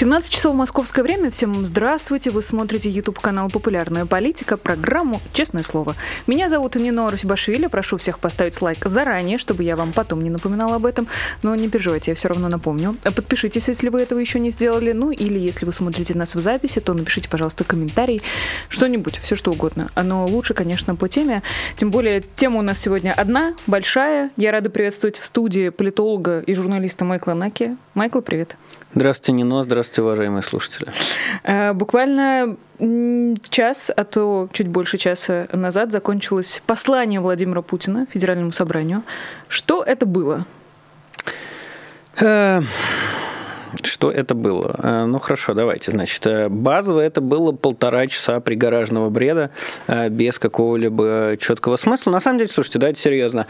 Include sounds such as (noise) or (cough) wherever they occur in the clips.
17 часов московское время. Всем здравствуйте. Вы смотрите YouTube-канал «Популярная политика», программу «Честное слово». Меня зовут Нино Русибашвили. Прошу всех поставить лайк заранее, чтобы я вам потом не напоминала об этом. Но не переживайте, я все равно напомню. Подпишитесь, если вы этого еще не сделали. Ну или если вы смотрите нас в записи, то напишите, пожалуйста, комментарий. Что-нибудь, все что угодно. Но лучше, конечно, по теме. Тем более, тема у нас сегодня одна, большая. Я рада приветствовать в студии политолога и журналиста Майкла Наки. Майкл, привет. Здравствуйте, Нино. Здравствуйте, уважаемые слушатели. Э, буквально час, а то чуть больше часа назад закончилось послание Владимира Путина Федеральному собранию. Что это было? Э, что это было? Э, ну хорошо, давайте. Значит, базово это было полтора часа пригоражного бреда без какого-либо четкого смысла. На самом деле, слушайте, давайте серьезно.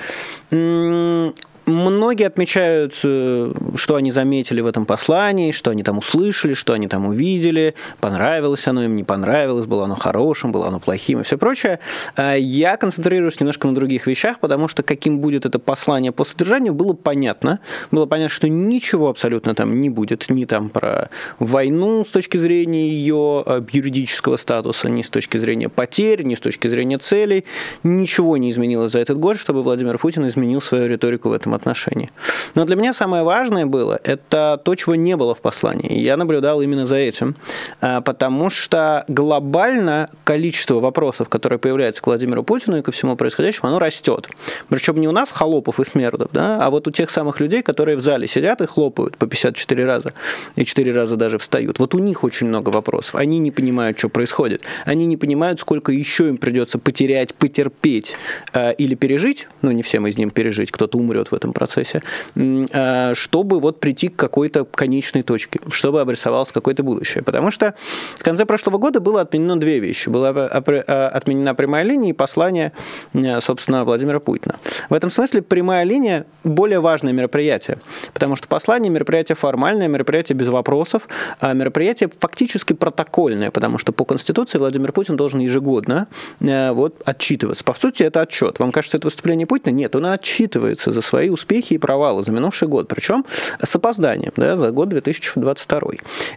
Многие отмечают, э, что они заметили в этом послании, что они там услышали, что они там увидели, понравилось оно им, не понравилось, было оно хорошим, было оно плохим и все прочее. А я концентрируюсь немножко на других вещах, потому что каким будет это послание по содержанию, было понятно. Было понятно, что ничего абсолютно там не будет, ни там про войну с точки зрения ее э, юридического статуса, ни с точки зрения потерь, ни с точки зрения целей. Ничего не изменилось за этот год, чтобы Владимир Путин изменил свою риторику в этом отношении. Но для меня самое важное было, это то, чего не было в послании. Я наблюдал именно за этим, а, потому что глобально количество вопросов, которые появляются к Владимиру Путину и ко всему происходящему, оно растет. Причем не у нас холопов и смердов, да, а вот у тех самых людей, которые в зале сидят и хлопают по 54 раза, и 4 раза даже встают. Вот у них очень много вопросов. Они не понимают, что происходит. Они не понимают, сколько еще им придется потерять, потерпеть э, или пережить, ну не всем из них пережить, кто-то умрет в этом этом процессе, э, чтобы вот прийти к какой-то конечной точке, чтобы обрисовалось какое-то будущее. Потому что в конце прошлого года было отменено две вещи. Была э, отменена прямая линия и послание, э, собственно, Владимира Путина. В этом смысле прямая линия более важное мероприятие, потому что послание мероприятие формальное, мероприятие без вопросов, а мероприятие фактически протокольное, потому что по Конституции Владимир Путин должен ежегодно вот, отчитываться. По сути, это отчет. Вам кажется, это выступление Путина? Нет, он отчитывается за свои успехи и провалы за минувший год, причем с опозданием да, за год 2022.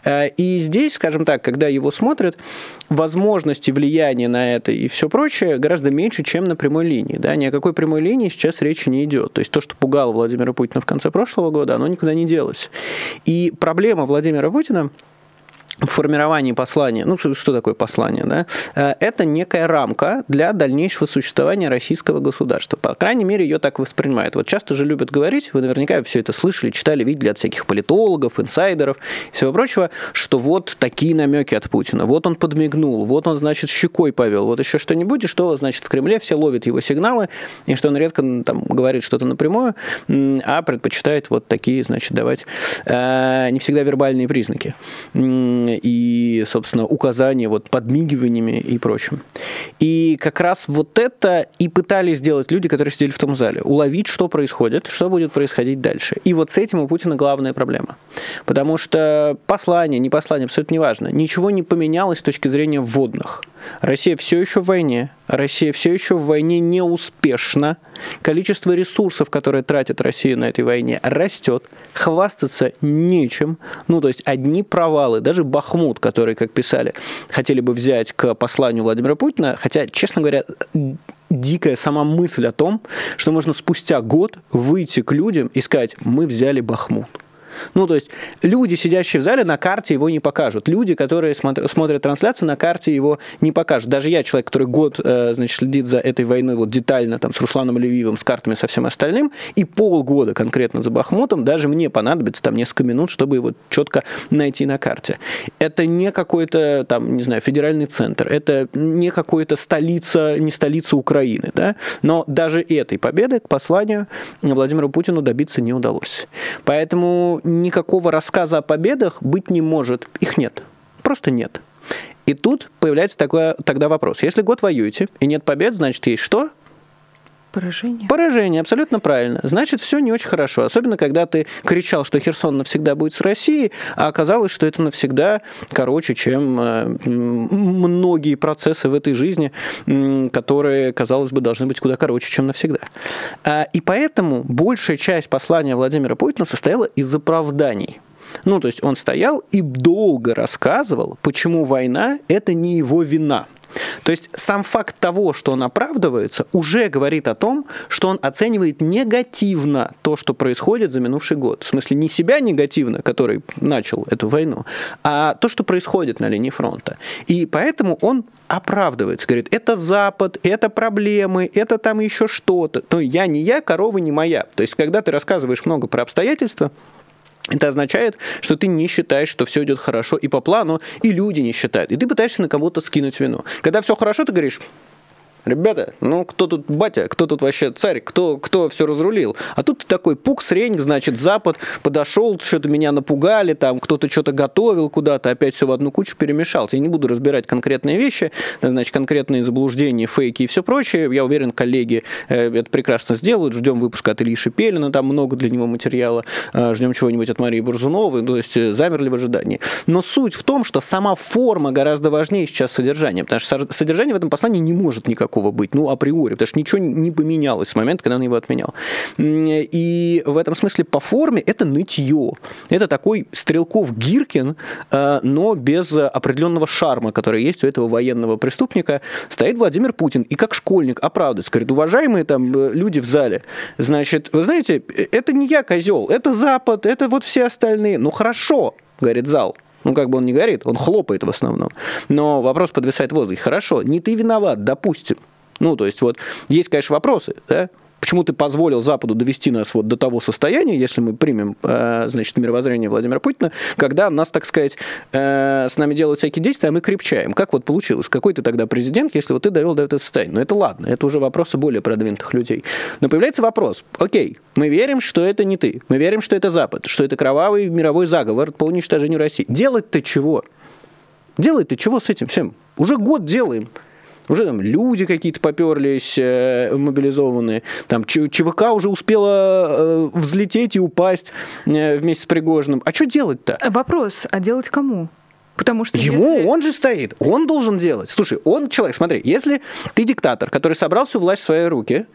Э, и здесь, скажем так, когда его смотрят, возможности влияния на это и все прочее гораздо меньше, чем на прямой линии. Да? Ни о какой прямой линии сейчас речи не идет. То есть то, что пугало Владимира Путина в конце прошлого года, оно никуда не делось. И проблема Владимира Путина формировании послания, ну что, что такое послание, да, э, это некая рамка для дальнейшего существования российского государства. По крайней мере, ее так воспринимают. Вот часто же любят говорить, вы наверняка все это слышали, читали, видели от всяких политологов, инсайдеров и всего прочего, что вот такие намеки от Путина, вот он подмигнул, вот он, значит, щекой повел, вот еще что-нибудь, и что, значит, в Кремле все ловят его сигналы, и что он редко там говорит что-то напрямую, а предпочитает вот такие, значит, давать э, не всегда вербальные признаки и, собственно, указания вот подмигиваниями и прочим. И как раз вот это и пытались сделать люди, которые сидели в том зале. Уловить, что происходит, что будет происходить дальше. И вот с этим у Путина главная проблема. Потому что послание, не послание, абсолютно неважно. Ничего не поменялось с точки зрения вводных. Россия все еще в войне. Россия все еще в войне неуспешна. Количество ресурсов, которые тратит Россия на этой войне, растет. Хвастаться нечем. Ну, то есть одни провалы. Даже Бахмут, который, как писали, хотели бы взять к посланию Владимира Путина, хотя, честно говоря, дикая сама мысль о том, что можно спустя год выйти к людям и сказать, мы взяли Бахмут. Ну, то есть люди, сидящие в зале, на карте его не покажут. Люди, которые смотрят трансляцию, на карте его не покажут. Даже я, человек, который год, э, значит, следит за этой войной вот детально, там, с Русланом Левиевым, с картами, со всем остальным, и полгода конкретно за Бахмутом, даже мне понадобится там несколько минут, чтобы его четко найти на карте. Это не какой-то, там, не знаю, федеральный центр, это не какой-то столица, не столица Украины, да, но даже этой победы к посланию Владимиру Путину добиться не удалось. Поэтому никакого рассказа о победах быть не может. Их нет. Просто нет. И тут появляется такой, тогда вопрос. Если год воюете и нет побед, значит, есть что? Поражение. Поражение, абсолютно правильно. Значит, все не очень хорошо. Особенно, когда ты кричал, что Херсон навсегда будет с Россией, а оказалось, что это навсегда короче, чем э, многие процессы в этой жизни, которые, казалось бы, должны быть куда короче, чем навсегда. А, и поэтому большая часть послания Владимира Путина состояла из оправданий. Ну, то есть он стоял и долго рассказывал, почему война – это не его вина – то есть сам факт того, что он оправдывается, уже говорит о том, что он оценивает негативно то, что происходит за минувший год. В смысле не себя негативно, который начал эту войну, а то, что происходит на линии фронта. И поэтому он оправдывается, говорит, это Запад, это проблемы, это там еще что-то. Но я не я, корова не моя. То есть, когда ты рассказываешь много про обстоятельства, это означает, что ты не считаешь, что все идет хорошо и по плану, и люди не считают. И ты пытаешься на кого-то скинуть вину. Когда все хорошо, ты говоришь, Ребята, ну кто тут батя, кто тут вообще царь, кто, кто все разрулил? А тут такой пук, срень, значит, Запад подошел, что-то меня напугали, там кто-то что-то готовил куда-то, опять все в одну кучу перемешался. Я не буду разбирать конкретные вещи, значит, конкретные заблуждения, фейки и все прочее. Я уверен, коллеги э, это прекрасно сделают. Ждем выпуска от Ильи Шепелина, там много для него материала. Э, ждем чего-нибудь от Марии Бурзуновой, то есть э, замерли в ожидании. Но суть в том, что сама форма гораздо важнее сейчас содержания, потому что содержание в этом послании не может никак такого быть, ну, априори, потому что ничего не поменялось с момента, когда он его отменял. И в этом смысле по форме это нытье. Это такой Стрелков-Гиркин, э, но без определенного шарма, который есть у этого военного преступника. Стоит Владимир Путин и как школьник оправдывается. Говорит, уважаемые там э, люди в зале, значит, вы знаете, это не я козел, это Запад, это вот все остальные. Ну, хорошо, говорит зал. Ну, как бы он не говорит, он хлопает в основном. Но вопрос подвисает в воздухе. Хорошо, не ты виноват, допустим. Ну, то есть вот есть, конечно, вопросы, да, Почему ты позволил Западу довести нас вот до того состояния, если мы примем, э, значит, мировоззрение Владимира Путина, когда нас, так сказать, э, с нами делают всякие действия, а мы крепчаем. Как вот получилось? Какой ты тогда президент, если вот ты довел до этого состояния? Ну, это ладно, это уже вопросы более продвинутых людей. Но появляется вопрос, окей, мы верим, что это не ты, мы верим, что это Запад, что это кровавый мировой заговор по уничтожению России. Делать-то чего? Делать-то чего с этим всем? Уже год делаем. Уже там люди какие-то поперлись э, мобилизованные. Там ЧВК уже успела э, взлететь и упасть э, вместе с Пригожиным. А что делать-то? Вопрос, а делать кому? Потому что Ему если... он же стоит, он должен делать. Слушай, он человек, смотри, если ты диктатор, который собрал всю власть в свои руки,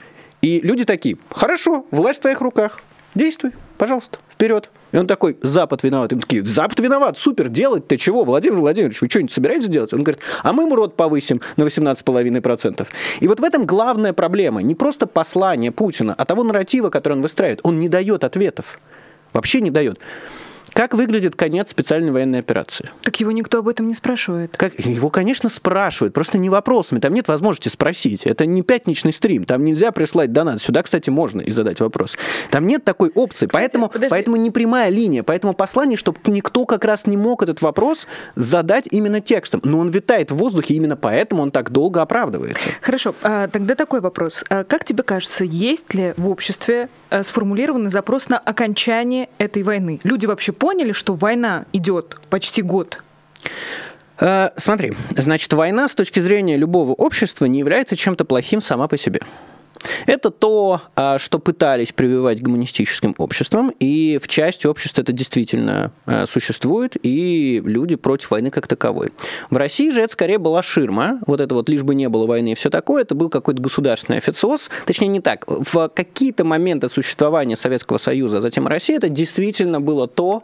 и люди такие, хорошо, власть в твоих руках, действуй, пожалуйста, вперед. И он такой, Запад виноват. И мы такие, Запад виноват, супер, делать-то чего? Владимир Владимирович, вы что-нибудь собираетесь делать? Он говорит, а мы ему рот повысим на 18,5%. И вот в этом главная проблема. Не просто послание Путина, а того нарратива, который он выстраивает. Он не дает ответов. Вообще не дает. Как выглядит конец специальной военной операции? Так его никто об этом не спрашивает. Как? Его, конечно, спрашивают, просто не вопросами. Там нет возможности спросить. Это не пятничный стрим. Там нельзя прислать донат. Сюда, кстати, можно и задать вопрос. Там нет такой опции. Кстати, поэтому, поэтому не прямая линия. Поэтому послание, чтобы никто как раз не мог этот вопрос задать именно текстом. Но он витает в воздухе, именно поэтому он так долго оправдывается. Хорошо. А, тогда такой вопрос. А как тебе кажется, есть ли в обществе а, сформулированный запрос на окончание этой войны? Люди вообще поняли, что война идет почти год? Э, смотри, значит, война с точки зрения любого общества не является чем-то плохим сама по себе. Это то, а, что пытались прививать гуманистическим обществом, и в части общества это действительно а, существует, и люди против войны как таковой. В России же это скорее была ширма, вот это вот лишь бы не было войны и все такое, это был какой-то государственный официоз, точнее не так, в какие-то моменты существования Советского Союза, а затем России, это действительно было то,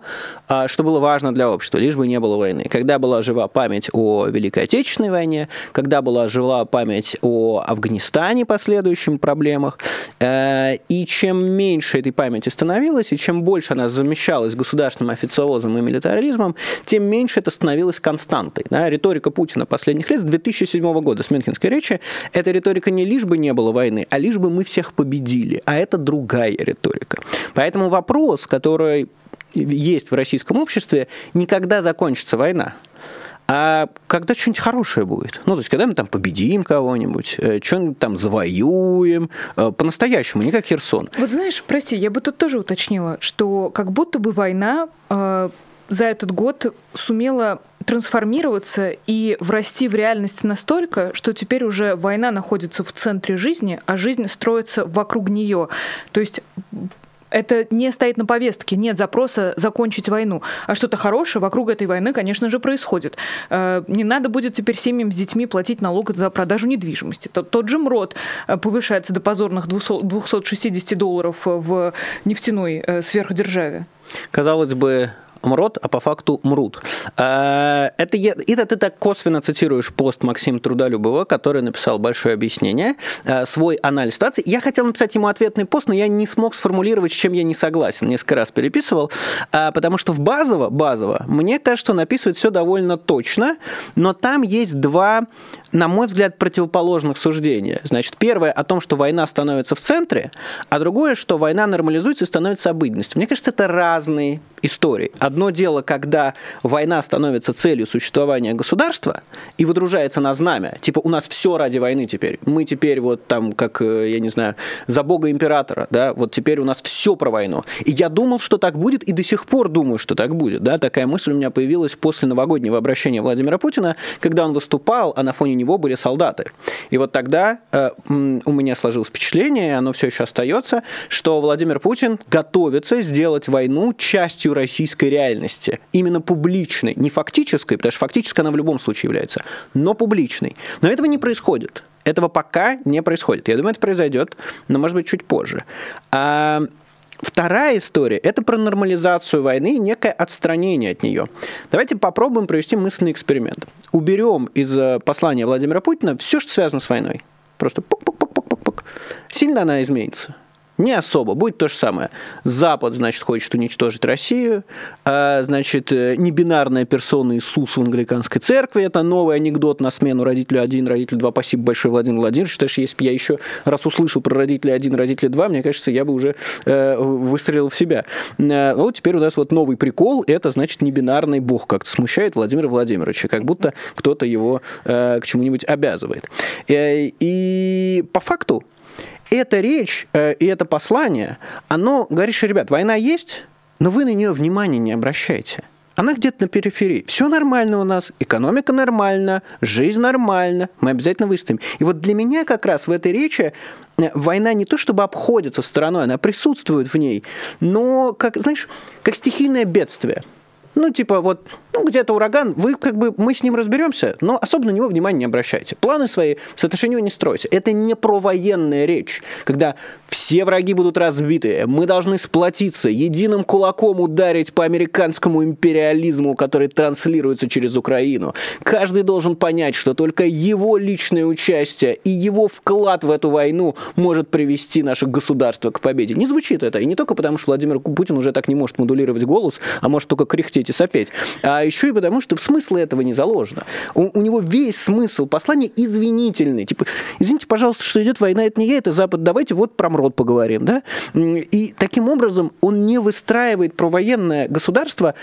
а, что было важно для общества, лишь бы не было войны. Когда была жива память о Великой Отечественной войне, когда была жива память о Афганистане последующем, проблемах. Э, и чем меньше этой памяти становилось, и чем больше она замещалась государственным официозом и милитаризмом, тем меньше это становилось константой. Да? Риторика Путина последних лет с 2007 года, с Мюнхенской речи, эта риторика не лишь бы не было войны, а лишь бы мы всех победили. А это другая риторика. Поэтому вопрос, который есть в российском обществе, никогда закончится война а когда что-нибудь хорошее будет. Ну, то есть, когда мы там победим кого-нибудь, э, что-нибудь там завоюем, э, по-настоящему, не как Херсон. Вот знаешь, прости, я бы тут тоже уточнила, что как будто бы война э, за этот год сумела трансформироваться и врасти в реальность настолько, что теперь уже война находится в центре жизни, а жизнь строится вокруг нее. То есть это не стоит на повестке, нет запроса закончить войну. А что-то хорошее вокруг этой войны, конечно же, происходит. Э, не надо будет теперь семьям с детьми платить налог за продажу недвижимости. Тот, же МРОД э, повышается до позорных 260 долларов в нефтяной э, сверхдержаве. Казалось бы, мрот, а по факту мрут. А, это, это ты так косвенно цитируешь пост Максима Трудолюбова, который написал большое объяснение, а, свой анализ ситуации. Я хотел написать ему ответный пост, но я не смог сформулировать, с чем я не согласен. Несколько раз переписывал, а, потому что в базово, базово, мне кажется, он описывает все довольно точно, но там есть два на мой взгляд, противоположных суждения. Значит, первое о том, что война становится в центре, а другое, что война нормализуется и становится обыденностью. Мне кажется, это разные истории. Одно дело, когда война становится целью существования государства и выдружается на знамя. Типа, у нас все ради войны теперь. Мы теперь вот там, как, э, я не знаю, за бога императора, да, вот теперь у нас все про войну. И я думал, что так будет, и до сих пор думаю, что так будет, да, такая мысль у меня появилась после новогоднего обращения Владимира Путина, когда он выступал, а на фоне него были солдаты. И вот тогда э, у меня сложилось впечатление, и оно все еще остается, что Владимир Путин готовится сделать войну частью российской реальности. Именно публичной, не фактической, потому что фактически она в любом случае является, но публичной. Но этого не происходит. Этого пока не происходит. Я думаю, это произойдет, но, может быть, чуть позже. А Вторая история – это про нормализацию войны и некое отстранение от нее. Давайте попробуем провести мысленный эксперимент. Уберем из э, послания Владимира Путина все, что связано с войной. Просто пук-пук-пук-пук-пук. Сильно она изменится? Не особо, будет то же самое. Запад, значит, хочет уничтожить Россию, а, значит, э, небинарная персона Иисус в англиканской церкви, это новый анекдот на смену родителю один, родителю два. Спасибо большое, Владимир Владимирович. Считаешь, если бы я еще раз услышал про родителя один, родителя два, мне кажется, я бы уже э, выстрелил в себя. Э, ну, теперь у нас вот новый прикол, это, значит, небинарный бог как-то смущает Владимира Владимировича, как будто кто-то его к чему-нибудь обязывает. И по факту эта речь э, и это послание, оно говорит, что, ребят, война есть, но вы на нее внимания не обращайте. Она где-то на периферии. Все нормально у нас, экономика нормальна, жизнь нормальна, мы обязательно выстоим. И вот для меня как раз в этой речи э, война не то чтобы обходится стороной, она присутствует в ней, но, как, знаешь, как стихийное бедствие – ну, типа, вот, ну, где-то ураган, вы как бы, мы с ним разберемся, но особо на него внимания не обращайте. Планы свои с отношением не стройте. Это не про военная речь, когда все враги будут разбиты, мы должны сплотиться, единым кулаком ударить по американскому империализму, который транслируется через Украину. Каждый должен понять, что только его личное участие и его вклад в эту войну может привести наше государство к победе. Не звучит это, и не только потому, что Владимир Путин уже так не может модулировать голос, а может только кряхтеть и сопеть, а еще и потому, что в смысле этого не заложено. У, у него весь смысл послания извинительный. Типа, извините, пожалуйста, что идет война, это не я, это Запад, давайте вот про МРОД поговорим. Да? И таким образом он не выстраивает провоенное государство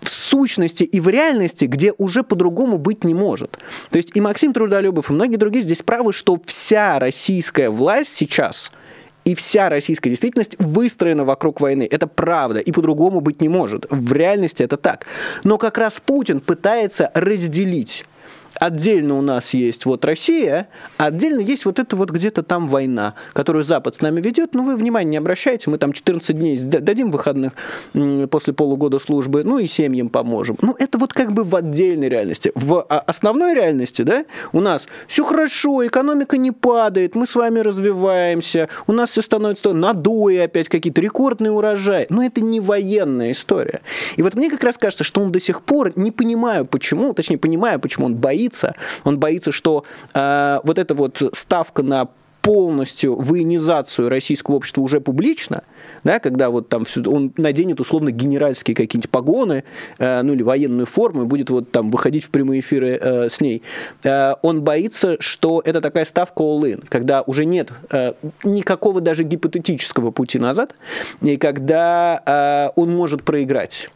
в сущности и в реальности, где уже по-другому быть не может. То есть и Максим Трудолюбов, и многие другие здесь правы, что вся российская власть сейчас – и вся российская действительность выстроена вокруг войны. Это правда, и по-другому быть не может. В реальности это так. Но как раз Путин пытается разделить Отдельно у нас есть вот Россия, а отдельно есть вот это вот где-то там война, которую Запад с нами ведет. Ну, вы внимания не обращаете, мы там 14 дней дадим выходных после полугода службы, ну и семьям поможем. Ну, это вот как бы в отдельной реальности. В а, основной реальности, да, у нас все хорошо, экономика не падает, мы с вами развиваемся, у нас все становится надои опять какие-то, рекордные урожаи. Но это не военная история. И вот мне как раз кажется, что он до сих пор, не понимаю почему, точнее, понимаю, почему он боится боится. Он боится, что э, вот эта вот ставка на полностью военизацию российского общества уже публично, да, когда вот там он наденет условно генеральские какие-нибудь погоны, э, ну или военную форму, и будет вот там выходить в прямые эфиры э, с ней, э, он боится, что это такая ставка all-in, когда уже нет э, никакого даже гипотетического пути назад, и когда э, он может проиграть.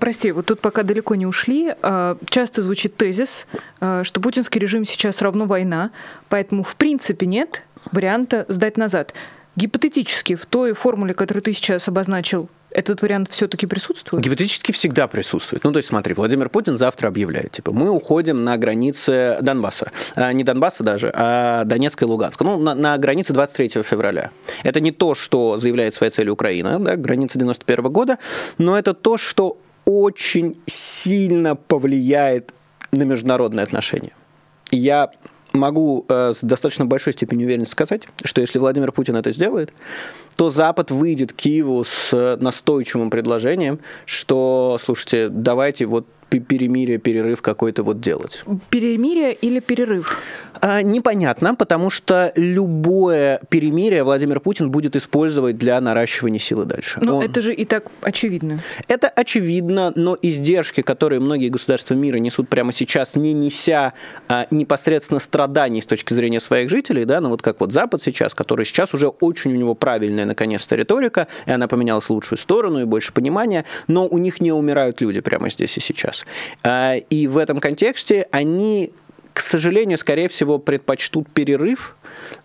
Прости, вот тут пока далеко не ушли, а, часто звучит тезис, а, что путинский режим сейчас равно война, поэтому в принципе нет варианта сдать назад. Гипотетически в той формуле, которую ты сейчас обозначил, этот вариант все-таки присутствует? Гипотетически всегда присутствует. Ну, то есть, смотри, Владимир Путин завтра объявляет, типа, мы уходим на границы Донбасса. А, не Донбасса даже, а Донецка и Луганска. Ну, на, на границе 23 февраля. Это не то, что заявляет своей целью Украина, да, граница 91 года, но это то, что очень сильно повлияет на международные отношения. Я могу э, с достаточно большой степенью уверенности сказать, что если Владимир Путин это сделает, то Запад выйдет к Киеву с настойчивым предложением, что, слушайте, давайте вот перемирие, перерыв какой-то вот делать. Перемирие или перерыв? А, непонятно, потому что любое перемирие Владимир Путин будет использовать для наращивания силы дальше. Но Он... это же и так очевидно. Это очевидно, но издержки, которые многие государства мира несут прямо сейчас, не неся а, непосредственно страданий с точки зрения своих жителей, да, ну вот как вот Запад сейчас, который сейчас уже очень у него правильная наконец-то риторика, и она поменялась в лучшую сторону и больше понимания, но у них не умирают люди прямо здесь и сейчас. А, и в этом контексте они к сожалению, скорее всего, предпочтут перерыв,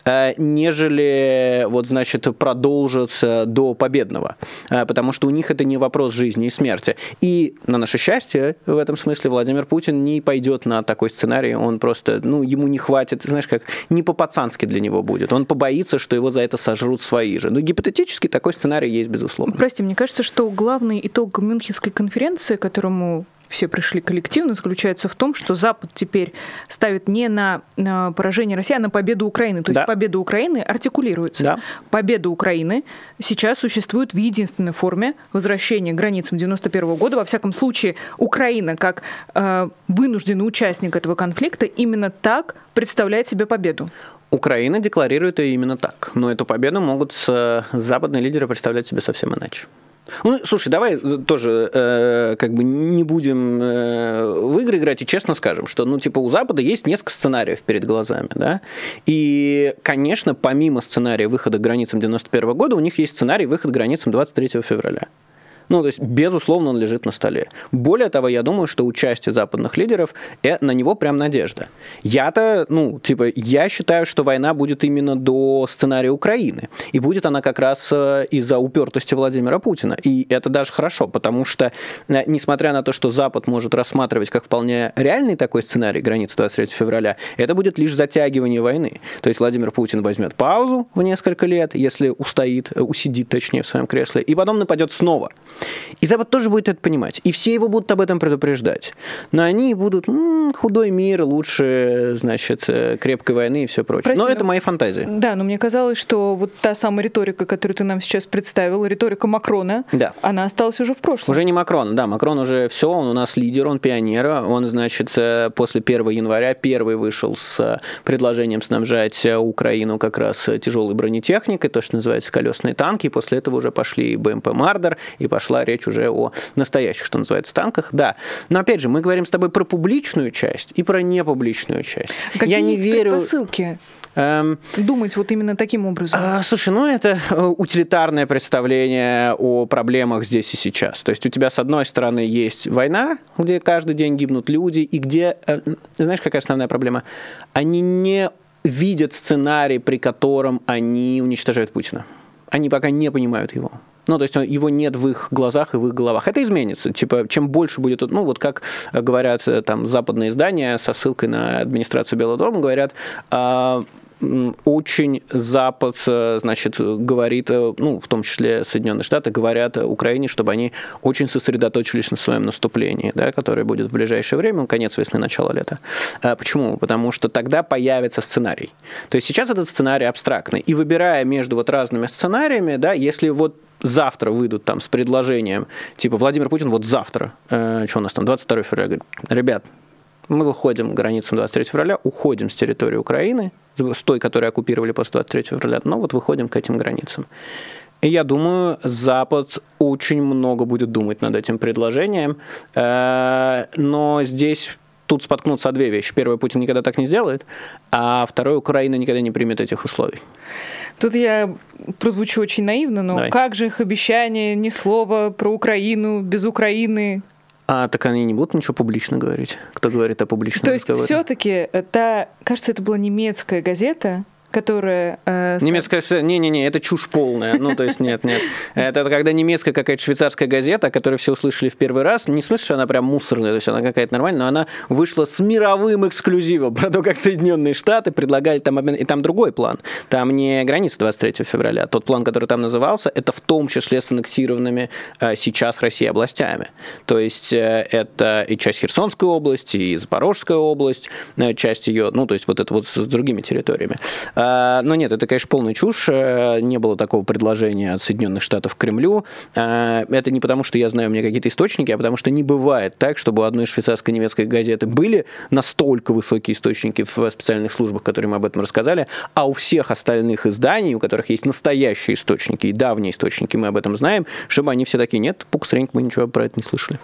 э, нежели вот, значит, продолжат до победного. Э, потому что у них это не вопрос жизни и смерти. И на наше счастье, в этом смысле, Владимир Путин не пойдет на такой сценарий. Он просто, ну, ему не хватит, знаешь, как, не по-пацански для него будет. Он побоится, что его за это сожрут свои же. Но гипотетически такой сценарий есть, безусловно. Прости, мне кажется, что главный итог Мюнхенской конференции, которому все пришли коллективно, заключается в том, что Запад теперь ставит не на поражение России, а на победу Украины. То да. есть победа Украины артикулируется. Да. Победа Украины сейчас существует в единственной форме возвращения к границам 91 года. Во всяком случае, Украина как э, вынужденный участник этого конфликта именно так представляет себе победу. Украина декларирует ее именно так, но эту победу могут западные лидеры представлять себе совсем иначе. Ну, слушай, давай тоже э, как бы не будем э, в игры играть и честно скажем, что, ну, типа, у Запада есть несколько сценариев перед глазами, да, и, конечно, помимо сценария выхода к границам 91 года, у них есть сценарий выхода к границам 23 февраля. Ну, то есть, безусловно, он лежит на столе. Более того, я думаю, что участие западных лидеров, э, на него прям надежда. Я-то, ну, типа, я считаю, что война будет именно до сценария Украины. И будет она как раз э, из-за упертости Владимира Путина. И это даже хорошо, потому что, э, несмотря на то, что Запад может рассматривать как вполне реальный такой сценарий границы 23 февраля, это будет лишь затягивание войны. То есть Владимир Путин возьмет паузу в несколько лет, если устоит, усидит, точнее, в своем кресле, и потом нападет снова. И Запад тоже будет это понимать. И все его будут об этом предупреждать. Но они будут, м-м, худой мир, лучше, значит, э, крепкой войны и все прочее. Прости, но это мои фантазии. Да, но мне казалось, что вот та самая риторика, которую ты нам сейчас представил, риторика Макрона, да. она осталась уже в прошлом. Уже не Макрон, да, Макрон уже все, он у нас лидер, он пионер, он, значит, э, после 1 января первый вышел с э, предложением снабжать Украину как раз тяжелой бронетехникой, то, что называется колесные танки, и после этого уже пошли БМП «Мардер», и пошла шла речь уже о настоящих, что называется, танках, да. Но опять же, мы говорим с тобой про публичную часть и про непубличную часть. Какие Я не верю. Предпосылки? Эм, Думать вот именно таким образом. А, слушай, ну это э, утилитарное представление о проблемах здесь и сейчас. То есть у тебя с одной стороны есть война, где каждый день гибнут люди, и где, э, знаешь, какая основная проблема? Они не видят сценарий, при котором они уничтожают Путина. Они пока не понимают его. Ну, то есть его нет в их глазах и в их головах. Это изменится. Типа, чем больше будет, ну, вот как говорят э, там западные издания со ссылкой на администрацию Белого дома, говорят, а, очень Запад, э, значит, говорит, э, ну, в том числе Соединенные Штаты, говорят Украине, чтобы они очень сосредоточились на своем наступлении, да, которое будет в ближайшее время, конец весны, начало лета. А почему? Потому что тогда появится сценарий. То есть сейчас этот сценарий абстрактный. И выбирая между вот разными сценариями, да, если вот завтра выйдут там с предложением, типа Владимир Путин вот завтра, э, что у нас там, 22 февраля, говорит, ребят, мы выходим к границам 23 февраля, уходим с территории Украины, с той, которую оккупировали после 23 февраля, но вот выходим к этим границам. И я думаю, Запад очень много будет думать над этим предложением, э, но здесь тут споткнуться о две вещи. Первое, Путин никогда так не сделает, а второе, Украина никогда не примет этих условий. Тут я прозвучу очень наивно, но Давай. как же их обещание, ни слова про Украину без Украины? А так они не будут ничего публично говорить? Кто говорит о публичном То есть все-таки, это, кажется, это была немецкая газета, которая... Э, немецкая... Не-не-не, это чушь полная. Ну, то есть, нет, нет. Это когда немецкая какая-то швейцарская газета, о которой все услышали в первый раз, не в что она прям мусорная, то есть она какая-то нормальная, но она вышла с мировым эксклюзивом про то, как Соединенные Штаты предлагали там обмен... И там другой план. Там не граница 23 февраля. Тот план, который там назывался, это в том числе с аннексированными э, сейчас России областями. То есть э, это и часть Херсонской области, и Запорожская область, э, часть ее, ну, то есть вот это вот с другими территориями. А, но нет, это, конечно, полная чушь. Э, не было такого предложения от Соединенных Штатов к Кремлю. А, это не потому, что я знаю у меня какие-то источники, а потому что не бывает так, чтобы у одной швейцарской немецкой газеты были настолько высокие источники в специальных службах, которые мы об этом рассказали, а у всех остальных изданий, у которых есть настоящие источники и давние источники, мы об этом знаем, чтобы они все такие, нет, пуксреньк, мы ничего про это не слышали.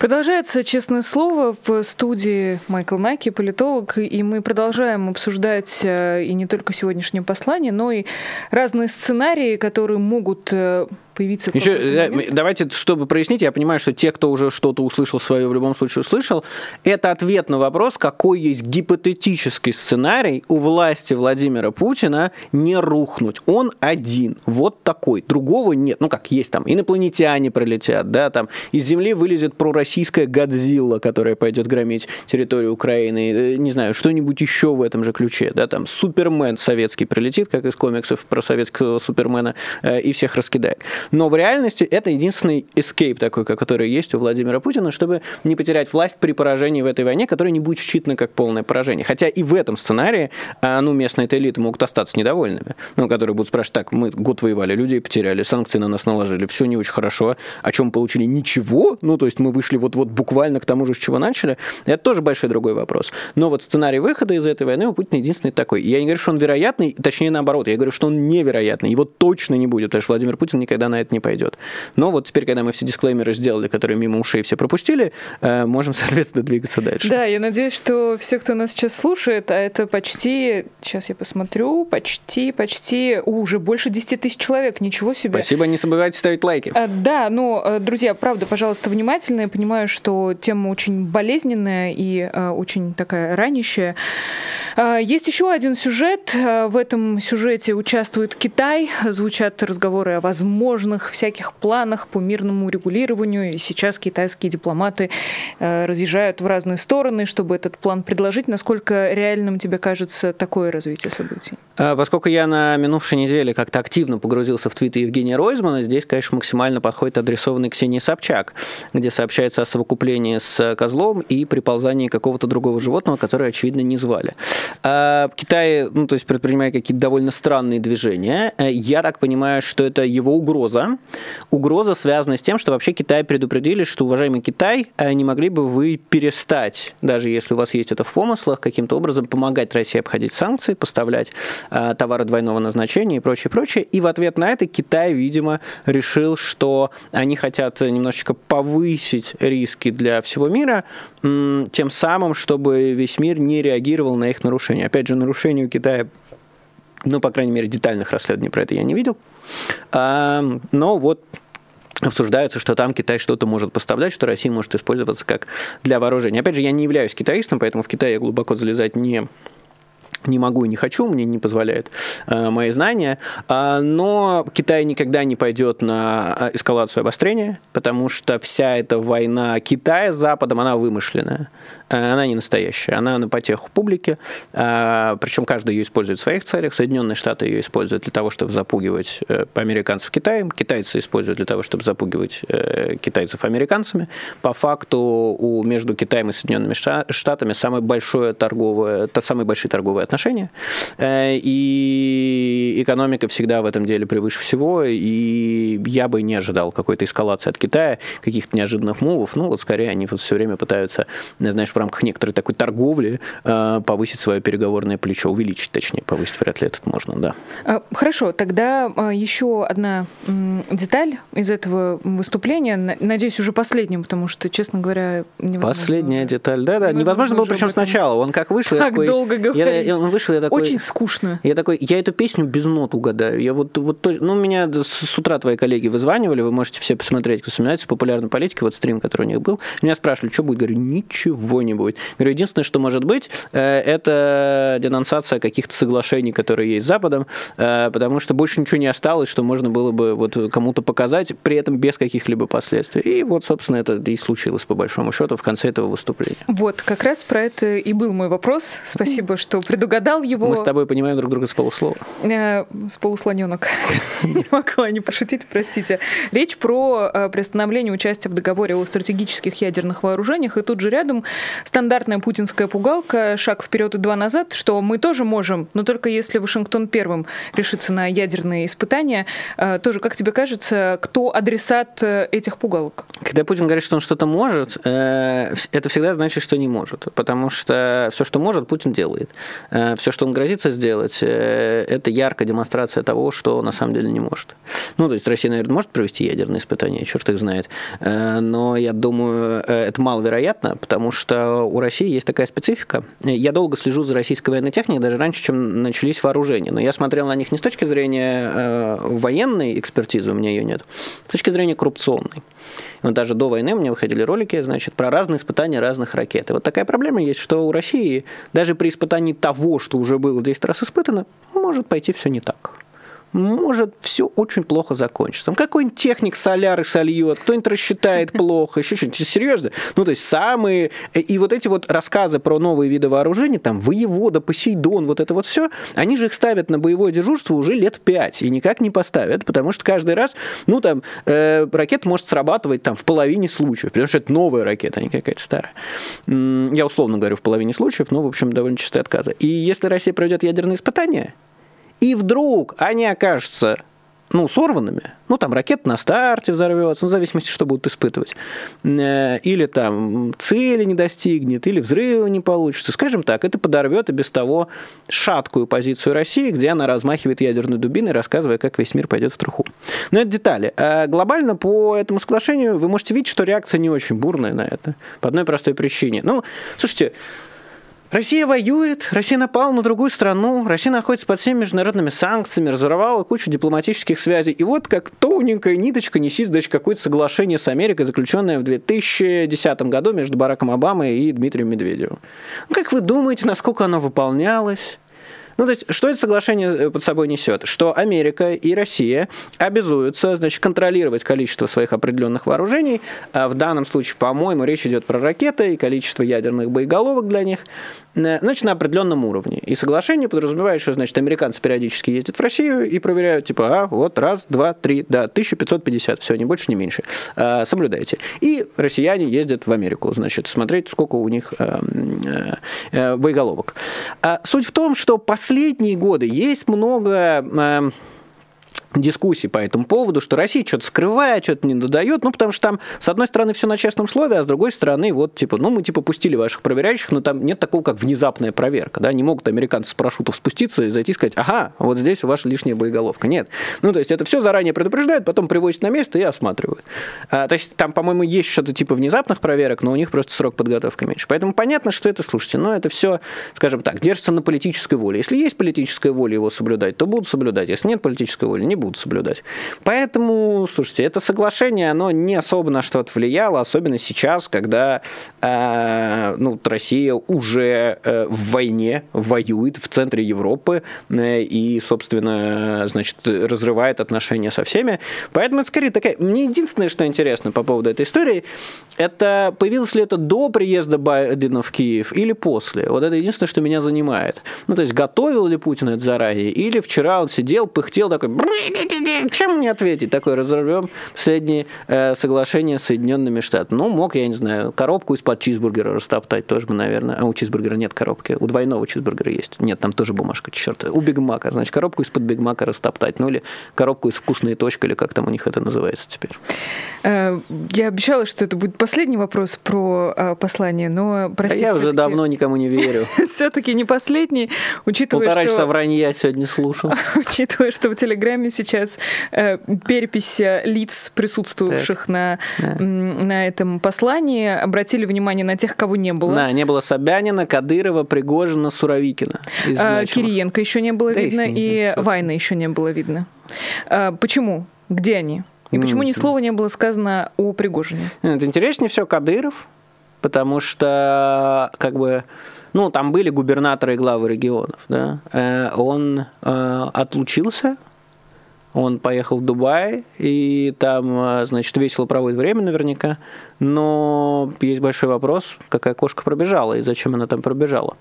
Продолжается «Честное слово» в студии Майкл Наки, политолог, и мы продолжаем обсуждать э, и не только только сегодняшнее послание, но и разные сценарии, которые могут э, появиться. Еще э, давайте, чтобы прояснить, я понимаю, что те, кто уже что-то услышал свое, в любом случае услышал, это ответ на вопрос, какой есть гипотетический сценарий у власти Владимира Путина не рухнуть. Он один, вот такой, другого нет. Ну как есть там, инопланетяне пролетят, да, там из Земли вылезет пророссийская Годзилла, которая пойдет громить территорию Украины, э, не знаю, что-нибудь еще в этом же ключе, да, там Супермен Супермен советский прилетит, как из комиксов про советского Супермена, э, и всех раскидает. Но в реальности это единственный escape такой, который есть у Владимира Путина, чтобы не потерять власть при поражении в этой войне, которая не будет считана как полное поражение. Хотя и в этом сценарии, а, ну, местные элиты могут остаться недовольными. Ну, которые будут спрашивать, так, мы год воевали, людей потеряли, санкции на нас наложили, все не очень хорошо, о чем получили ничего, ну, то есть мы вышли вот-вот буквально к тому же, с чего начали, это тоже большой другой вопрос. Но вот сценарий выхода из этой войны у Путина единственный такой. Я не говорю, что он вероятный, точнее наоборот, я говорю, что он невероятный, его точно не будет, потому что Владимир Путин никогда на это не пойдет. Но вот теперь, когда мы все дисклеймеры сделали, которые мимо ушей все пропустили, э, можем, (laughs) соответственно, двигаться дальше. Да, я надеюсь, что все, кто нас сейчас слушает, а это почти, сейчас я посмотрю, почти, почти, уже больше 10 тысяч человек, ничего себе. Спасибо, не забывайте ставить лайки. А, да, но, э, друзья, правда, пожалуйста, внимательно, я понимаю, что тема очень болезненная и очень такая ранящая. Есть еще один сюжет, в этом сюжете участвует Китай. Звучат разговоры о возможных всяких планах по мирному регулированию. И сейчас китайские дипломаты э, разъезжают в разные стороны, чтобы этот план предложить. Насколько реальным тебе кажется такое развитие событий? А, поскольку я на минувшей неделе как-то активно погрузился в твиты Евгения Ройзмана, здесь, конечно, максимально подходит адресованный Ксении Собчак, где сообщается о совокуплении с козлом и приползании какого-то другого животного, которое, очевидно, не звали. Китай, ну, то есть предпринимая какие-то довольно странные движения. Э, я так понимаю, что это его угроза. Угроза связана с тем, что вообще Китай предупредили, что, уважаемый Китай, э, не могли бы вы перестать, даже если у вас есть это в помыслах, каким-то образом помогать России обходить санкции, поставлять э, товары двойного назначения и прочее, прочее. И в ответ на это Китай, видимо, решил, что они хотят немножечко повысить риски для всего мира, тем самым, чтобы весь мир не реагировал на их нарушения. Опять же, нарушения у Китая ну, по крайней мере, детальных расследований про это я не видел. А, но вот обсуждается, что там Китай что-то может поставлять, что Россия может использоваться как для вооружения. Опять же, я не являюсь китаистом, поэтому в Китай я глубоко залезать не не могу и не хочу, мне не позволяет э, мои знания. Э, но Китай никогда не пойдет на э, эскалацию обострения, потому что вся эта война Китая с Западом, она вымышленная. Э, она не настоящая. Она на потеху публики. Э, причем каждый ее использует в своих целях. Соединенные Штаты ее используют для того, чтобы запугивать э, американцев Китаем. Китайцы используют для того, чтобы запугивать э, китайцев американцами. По факту у, между Китаем и Соединенными Штатами самое большое торговое, самые большие торговые отношения отношения. Э, и экономика всегда в этом деле превыше всего. И я бы не ожидал какой-то эскалации от Китая, каких-то неожиданных мувов. Ну, вот скорее они вот все время пытаются, знаешь, в рамках некоторой такой торговли э, повысить свое переговорное плечо, увеличить, точнее, повысить вряд ли этот можно, да. А, хорошо, тогда еще одна деталь из этого выступления, надеюсь, уже последним, потому что, честно говоря, невозможно Последняя уже... деталь, да-да, невозможно, невозможно было, причем сначала, он как вышел, как такой, долго говорить. Я, он вышел, я такой... Очень скучно. Я такой, я эту песню без нот угадаю. Я вот, вот тоже... Ну, меня с утра твои коллеги вызванивали, вы можете все посмотреть, кто вспоминается популярной политики, вот стрим, который у них был. Меня спрашивали, что будет? Говорю, ничего не будет. Говорю, единственное, что может быть, э, это денонсация каких-то соглашений, которые есть с Западом, э, потому что больше ничего не осталось, что можно было бы вот кому-то показать, при этом без каких-либо последствий. И вот, собственно, это и случилось, по большому счету, в конце этого выступления. Вот, как раз про это и был мой вопрос. Спасибо, что предугадал его. Мы с тобой понимаем друг друга с полуслова. Э, с полуслоненок. (laughs) Не могла не пошутить, простите. Речь про э, приостановление участия в договоре о стратегических ядерных вооружениях, и тут же рядом стандартная путинская пугалка, шаг вперед и два назад, что мы тоже можем, но только если Вашингтон первым решится на ядерные испытания. Э, тоже, как тебе кажется, кто адресат этих пугалок? Когда Путин говорит, что он что-то может, это всегда значит, что не может, потому что все, что может, Путин делает. Все, что он грозится сделать, это яркая демонстрация того, что на самом деле не может. Ну, то есть Россия, наверное, может провести ядерные испытания, черт их знает. Э, но я думаю, э, это маловероятно, потому что у России есть такая специфика. Я долго слежу за российской военной техникой, даже раньше, чем начались вооружения. Но я смотрел на них не с точки зрения э, военной экспертизы, у меня ее нет, с точки зрения коррупционной. Вот даже до войны у меня выходили ролики, значит, про разные испытания разных ракет. И вот такая проблема есть, что у России даже при испытании того, что уже было 10 раз испытано, может пойти все не так может все очень плохо закончиться. Там какой-нибудь техник соляры сольет, кто-нибудь рассчитает (laughs) плохо, еще что-нибудь. Серьезно? Ну, то есть самые... Э, и вот эти вот рассказы про новые виды вооружений, там, воевода, Посейдон, вот это вот все, они же их ставят на боевое дежурство уже лет пять и никак не поставят, потому что каждый раз, ну, там, э, ракета может срабатывать там в половине случаев, потому что это новая ракета, а не какая-то старая. Я условно говорю в половине случаев, но, в общем, довольно частые отказы. И если Россия проведет ядерные испытания, и вдруг они окажутся ну, сорванными, ну, там ракета на старте взорвется, ну, в зависимости, что будут испытывать, э, или там цели не достигнет, или взрыва не получится, скажем так, это подорвет и без того шаткую позицию России, где она размахивает ядерной дубиной, рассказывая, как весь мир пойдет в труху. Но это детали. А глобально по этому соглашению вы можете видеть, что реакция не очень бурная на это, по одной простой причине. Ну, слушайте, Россия воюет, Россия напала на другую страну, Россия находится под всеми международными санкциями, разорвала кучу дипломатических связей. И вот как тоненькая ниточка несит, значит, какое-то соглашение с Америкой, заключенное в 2010 году между Бараком Обамой и Дмитрием Медведевым. Ну, как вы думаете, насколько оно выполнялось? Ну, то есть, что это соглашение э, под собой несет? Что Америка и Россия обязуются, значит, контролировать количество своих определенных вооружений. А в данном случае, по-моему, речь идет про ракеты и количество ядерных боеголовок для них. Э, значит, на определенном уровне. И соглашение подразумевает, что, значит, американцы периодически ездят в Россию и проверяют, типа, а, вот, раз, два, три, да, 1550, все, не больше, не меньше. А, соблюдайте. И россияне ездят в Америку, значит, смотреть, сколько у них а, а, боеголовок. А суть в том, что последние годы есть много... дискуссий по этому поводу, что Россия что-то скрывает, что-то не додает, ну, потому что там, с одной стороны, все на честном слове, а с другой стороны, вот, типа, ну, мы, типа, пустили ваших проверяющих, но там нет такого, как внезапная проверка, да, не могут американцы с парашютов спуститься и зайти и сказать, ага, вот здесь у вас лишняя боеголовка. Нет. Ну, то есть это все заранее предупреждают, потом привозят на место и осматривают. А, то есть там, по-моему, есть что-то типа внезапных проверок, но у них просто срок подготовки меньше. Поэтому понятно, что это, слушайте, но это все, скажем так, держится на политической воле. Если есть политическая воля его соблюдать, то будут соблюдать. Если нет политической воли, не будут соблюдать. Поэтому, слушайте, это соглашение, оно не особо на что-то влияло, особенно сейчас, когда э, ну, Россия уже э, в войне воюет в центре Европы э, и, собственно, значит, разрывает отношения со всеми. Поэтому это скорее такая... Мне единственное, что интересно по поводу этой истории, это появилось ли это до приезда Байдена в Киев или после? Вот это единственное, что меня занимает. Ну, то есть, готовил ли Путин это заранее, или вчера он сидел, пыхтел такой, чем мне ответить? Такой, разорвем последние э, соглашения с Соединенными Штатами. Ну, мог, я не знаю, коробку из-под чизбургера растоптать тоже бы, наверное. А у чизбургера нет коробки. У двойного чизбургера есть. Нет, там тоже бумажка, черт. У Бигмака, значит, коробку из-под Бигмака растоптать. Ну, или коробку из Вкусно и точки, или как там у них это называется теперь. Э, я обещала, что это будет последний вопрос про э, послание, но, простите, а я уже давно никому не верю. (laughs) Все-таки не последний, учитывая, Полтора часа вранья сегодня слушал. (laughs) Учитывая, что в Телеграме сейчас сейчас э, перепись лиц, присутствовавших на, да. на этом послании. Обратили внимание на тех, кого не было. Да, не было Собянина, Кадырова, Пригожина, Суровикина. А, Кириенко еще не было да видно, и, и Вайна еще не было видно. А, почему? Где они? И почему ни слова не было сказано о Пригожине? Это интереснее все Кадыров, потому что как бы ну, там были губернаторы и главы регионов, да, э, он э, отлучился, он поехал в Дубай, и там, э, значит, весело проводит время наверняка, но есть большой вопрос, какая кошка пробежала и зачем она там пробежала.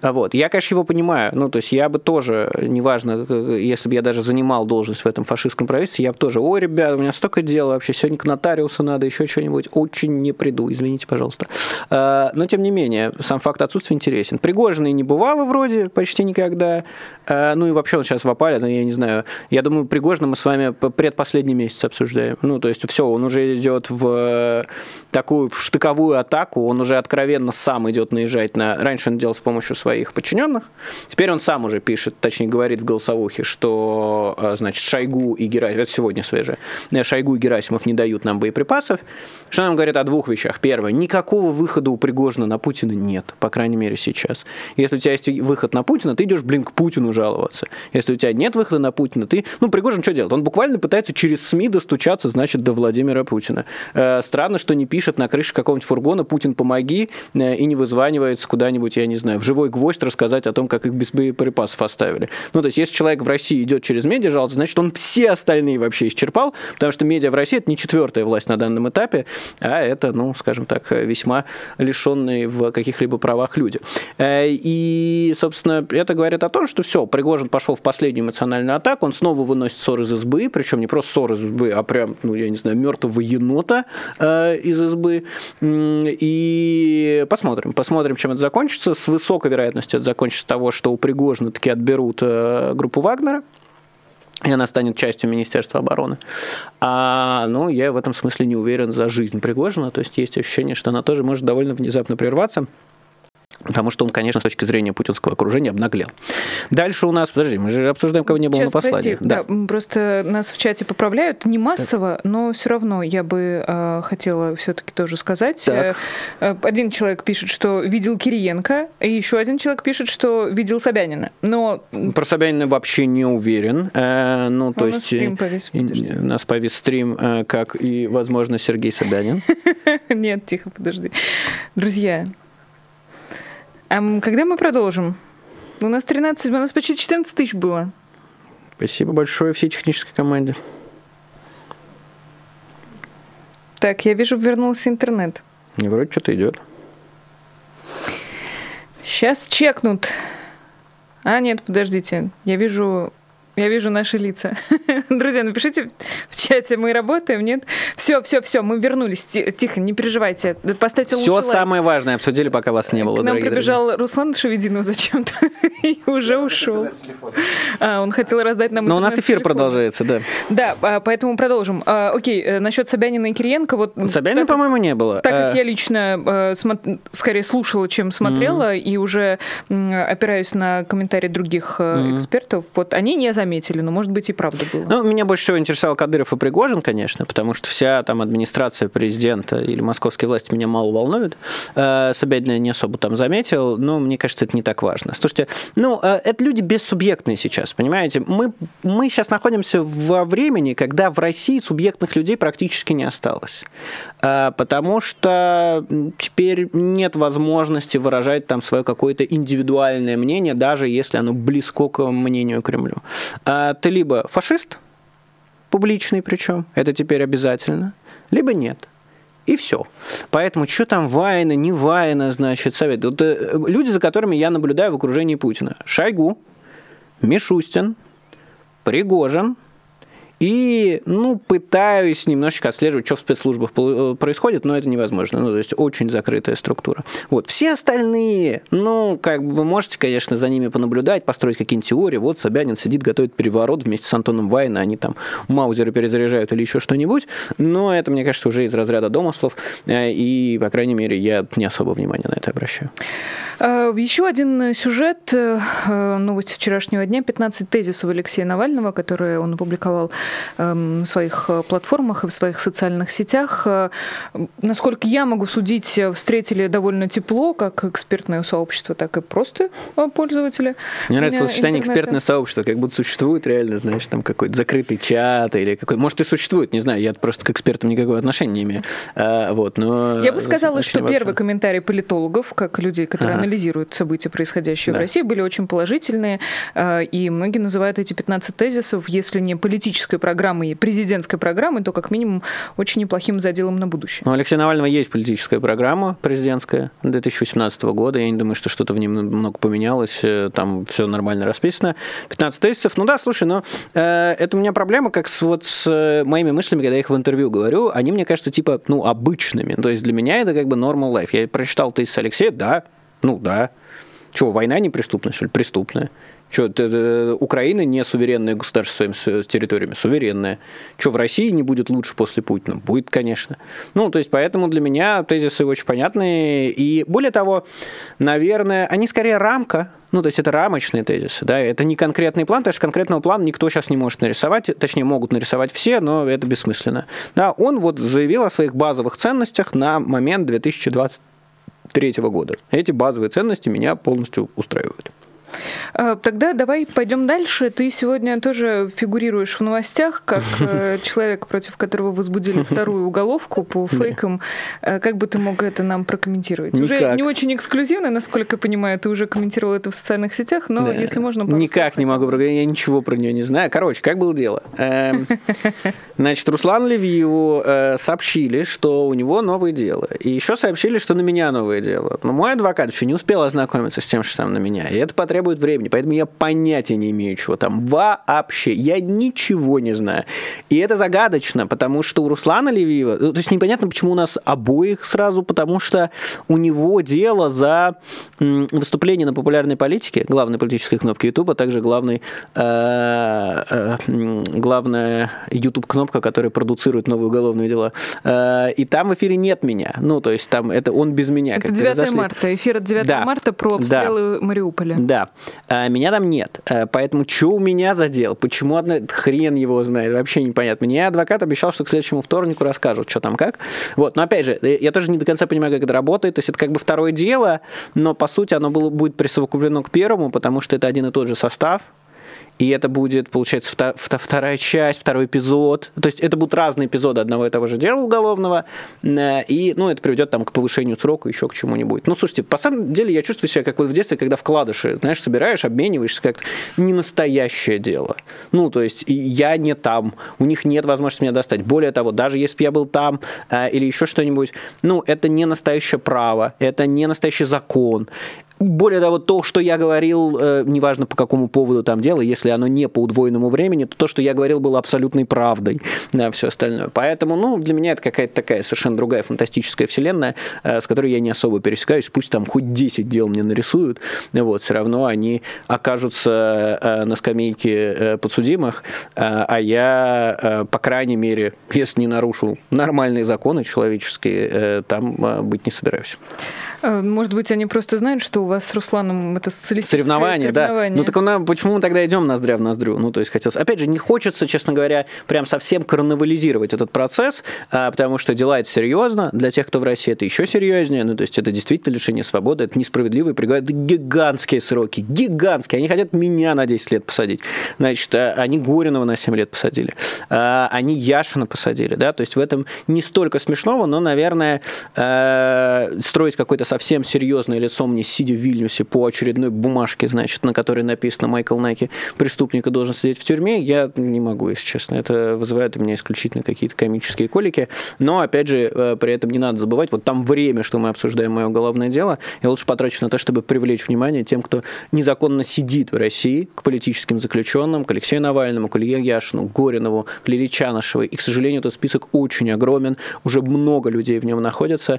А вот. Я, конечно, его понимаю. Ну, то есть я бы тоже, неважно, если бы я даже занимал должность в этом фашистском правительстве, я бы тоже, ой, ребят, у меня столько дел вообще, сегодня к нотариусу надо, еще что-нибудь, очень не приду, извините, пожалуйста. А, но, тем не менее, сам факт отсутствия интересен. Пригожиной не бывало вроде почти никогда. А, ну и вообще он сейчас в опале, я не знаю. Я думаю, Пригожина мы с вами предпоследний месяц обсуждаем. Ну, то есть все, он уже идет в такую штыковую атаку, он уже откровенно сам идет наезжать на... Раньше он делал с помощью своих подчиненных, теперь он сам уже пишет, точнее говорит в голосовухе, что, э, значит, Шойгу и Герасимов, это сегодня свежее, э, Шойгу и Герасимов не дают нам боеприпасов, что нам говорит о двух вещах. Первое, никакого выхода у Пригожина на Путина нет, по крайней мере сейчас. Если у тебя есть выход на Путина, ты идешь, блин, к Путину жаловаться. Если у тебя нет выхода на Путина, ты... Ну, Пригожин что делает? Он буквально пытается через СМИ достучаться, значит, до Владимира Путина. Э, странно, что не пишет на крыше какого-нибудь фургона «Путин, помоги» э, и не вызванивается куда-нибудь, я не знаю, в живой гвоздь рассказать о том, как их без боеприпасов оставили. Ну, то есть, если человек в России идет через медиа жаловаться, значит, он все остальные вообще исчерпал, потому что медиа в России – это не четвертая власть на данном этапе, а это, ну, скажем так, весьма лишенные в каких-либо правах люди. Э, и, собственно, это говорит о том, что все, Пригожин пошел в последнюю эмоциональную атаку, он снова выносит ссор из избы, причем не просто ссор из избы, а прям, ну, я не знаю, мертвого енота э, из избы. И посмотрим, посмотрим, чем это закончится. С высокой вероятностью это закончится того, что у Пригожина таки отберут э, группу Вагнера и она станет частью Министерства обороны. А, ну, я в этом смысле не уверен за жизнь Пригожина, то есть есть ощущение, что она тоже может довольно внезапно прерваться. Потому что он, конечно, с точки зрения путинского окружения обнаглел. Дальше у нас, подожди, мы же обсуждаем, кого не было Сейчас, на послании. Прости, да. да, просто нас в чате поправляют, не массово, так. но все равно я бы э, хотела все-таки тоже сказать. Так. Э, один человек пишет, что видел Кириенко, и еще один человек пишет, что видел Собянина. Но про Собянина вообще не уверен. Э, ну, то у есть стрим повис, подожди. у нас повис стрим, э, как и, возможно, Сергей Собянин. (laughs) Нет, тихо, подожди, друзья. А когда мы продолжим? У нас 13, у нас почти 14 тысяч было. Спасибо большое всей технической команде. Так, я вижу, вернулся интернет. И вроде что-то идет. Сейчас чекнут. А, нет, подождите. Я вижу я вижу наши лица. (laughs) Друзья, напишите в чате, мы работаем, нет? Все, все, все, мы вернулись. Тихо, не переживайте. Поставьте Все самое лайк. важное обсудили, пока вас не было. К нам прибежал друзья. Руслан Шевединов зачем-то (laughs) и уже ушел. А, он хотел раздать нам Но у нас эфир продолжается, да. Да, а, поэтому продолжим. А, окей, э, насчет Собянина и Кириенко. Вот Собянина, по-моему, не было. Так как а. я лично э, скорее слушала, чем смотрела, и уже опираюсь на комментарии других э, экспертов, вот они не заметили заметили, но, может быть, и правда было. Ну, меня больше всего интересовал Кадыров и Пригожин, конечно, потому что вся там администрация президента или московские власти меня мало волнуют. Э, Собянина не особо там заметил, но мне кажется, это не так важно. Слушайте, ну, э, это люди бессубъектные сейчас, понимаете? Мы, мы сейчас находимся во времени, когда в России субъектных людей практически не осталось. Э, потому что теперь нет возможности выражать там свое какое-то индивидуальное мнение, даже если оно близко к мнению Кремлю. А, ты либо фашист, публичный причем, это теперь обязательно, либо нет. И все. Поэтому что там Вайна, не Вайна, значит, совет. Вот, э, люди, за которыми я наблюдаю в окружении Путина. Шойгу, Мишустин, Пригожин – и, ну, пытаюсь немножечко отслеживать, что в спецслужбах э, происходит, но это невозможно. Ну, то есть очень закрытая структура. Вот. Все остальные, ну, как бы вы можете, конечно, за ними понаблюдать, построить какие-нибудь теории. Вот Собянин сидит, готовит переворот вместе с Антоном Вайна, они там маузеры перезаряжают или еще что-нибудь. Но это, мне кажется, уже из разряда домыслов. Э, и, по крайней мере, я не особо внимания на это обращаю. А, еще один сюжет, э, новости вчерашнего дня, 15 тезисов Алексея Навального, которые он опубликовал своих э, платформах и в своих социальных сетях. Э, насколько я могу судить, встретили довольно тепло, как экспертное сообщество, так и просто пользователи. Мне нравится сочетание экспертное сообщество, как будто существует реально, знаешь, там какой-то закрытый чат или какой может и существует, не знаю, я просто к экспертам никакого отношения не имею. Вот, но я бы сказала, что первый комментарий политологов, как людей, которые ага. анализируют события, происходящие да. в России, были очень положительные, э, и многие называют эти 15 тезисов, если не политической программой и президентской программой, то как минимум очень неплохим заделом на будущее. Ну, Алексея Навального есть политическая программа президентская 2018 года, я не думаю, что что-то в ней много поменялось, э, там все нормально расписано. 15 тезисов, ну да, слушай, но э, это у меня проблема как с, вот с моими мыслями, когда я их в интервью говорю, они мне кажутся типа, ну, обычными, то есть для меня это как бы normal life. Я прочитал тезис Алексея, да, ну да. Чего, война не преступная, что ли? Преступная. Что, Украина не суверенное государство своими территориями? Суверенное. Что, в России не будет лучше после Путина? Будет, конечно. Ну, то есть, поэтому для меня тезисы очень понятные. И более того, наверное, они скорее рамка, ну, то есть это рамочные тезисы, да, это не конкретный план, потому что конкретного плана никто сейчас не может нарисовать, точнее, могут нарисовать все, но это бессмысленно. Да, он вот заявил о своих базовых ценностях на момент 2020 2023 года. Эти базовые ценности меня полностью устраивают. А, тогда давай пойдем дальше. Ты сегодня тоже фигурируешь в новостях как (laughs) э, человек, против которого возбудили вторую уголовку по фейкам. А, как бы ты мог это нам прокомментировать? Никак. Уже не очень эксклюзивно, насколько я понимаю, ты уже комментировал это в социальных сетях, но да. если можно... Никак не могу, я ничего про нее не знаю. Короче, как было дело? Эм, (laughs) значит, Руслан Левиеву э, сообщили, что у него новое дело. И еще сообщили, что на меня новое дело. Но мой адвокат еще не успел ознакомиться с тем, что там на меня. И это потребовалось требует времени, поэтому я понятия не имею, чего там вообще. Я ничего не знаю. И это загадочно, потому что у Руслана Левиева, ну, то есть непонятно, почему у нас обоих сразу, потому что у него дело за выступление на популярной политике, главной политической кнопки YouTube, а также главной, э, э, главная YouTube-кнопка, которая продуцирует новые уголовные дела. Э, и там в эфире нет меня. Ну, то есть там это он без меня. Это 9 марта, эфир от 9 да. марта про обстрелы да. Мариуполя. Да, а, меня там нет. А, поэтому что у меня за дело? Почему одна... хрен его знает? Вообще непонятно. Мне адвокат обещал, что к следующему вторнику расскажут, что там как. Вот. Но опять же, э, я тоже не до конца понимаю, как это работает. То есть это как бы второе дело, но по сути оно было, будет присовокуплено к первому, потому что это один и тот же состав и это будет, получается, вторая часть, второй эпизод. То есть это будут разные эпизоды одного и того же дела уголовного, э, и, ну, это приведет там к повышению срока, еще к чему-нибудь. Ну, слушайте, по самом деле я чувствую себя как вот в детстве, когда вкладыши, знаешь, собираешь, обмениваешься, как не настоящее дело. Ну, то есть я не там, у них нет возможности меня достать. Более того, даже если бы я был там э, или еще что-нибудь, ну, это не настоящее право, это не настоящий закон, более того, то, что я говорил, э, неважно по какому поводу там дело, если оно не по удвоенному времени, то то, что я говорил, было абсолютной правдой, да, все остальное. Поэтому, ну, для меня это какая-то такая совершенно другая фантастическая вселенная, э, с которой я не особо пересекаюсь. Пусть там хоть 10 дел мне нарисуют, вот, все равно они окажутся э, на скамейке подсудимых, а я, по крайней мере, если не нарушу нормальные законы человеческие, там быть не собираюсь. Э, может быть, они просто знают, что вас с Русланом это социалистическое соревнование, соревнование. да. Ну так он, почему мы тогда идем ноздря в ноздрю? Ну, то есть хотелось... Опять же, не хочется, честно говоря, прям совсем карнавализировать этот процесс, а, потому что дела это серьезно. Для тех, кто в России, это еще серьезнее. Ну, то есть это действительно лишение свободы, это несправедливый приговор. Это гигантские сроки, гигантские. Они хотят меня на 10 лет посадить. Значит, а, они Горинова на 7 лет посадили. А, они Яшина посадили, да. То есть в этом не столько смешного, но, наверное, строить какой-то совсем серьезное лицо мне, сидя Вильнюсе по очередной бумажке, значит, на которой написано Майкл Найки, преступника должен сидеть в тюрьме, я не могу, если честно. Это вызывает у меня исключительно какие-то комические колики. Но, опять же, э, при этом не надо забывать, вот там время, что мы обсуждаем мое уголовное дело, я лучше потрачу на то, чтобы привлечь внимание тем, кто незаконно сидит в России, к политическим заключенным, к Алексею Навальному, к Илье Яшину, к Горинову, к Лилии Чанышевой. И, к сожалению, этот список очень огромен, уже много людей в нем находятся,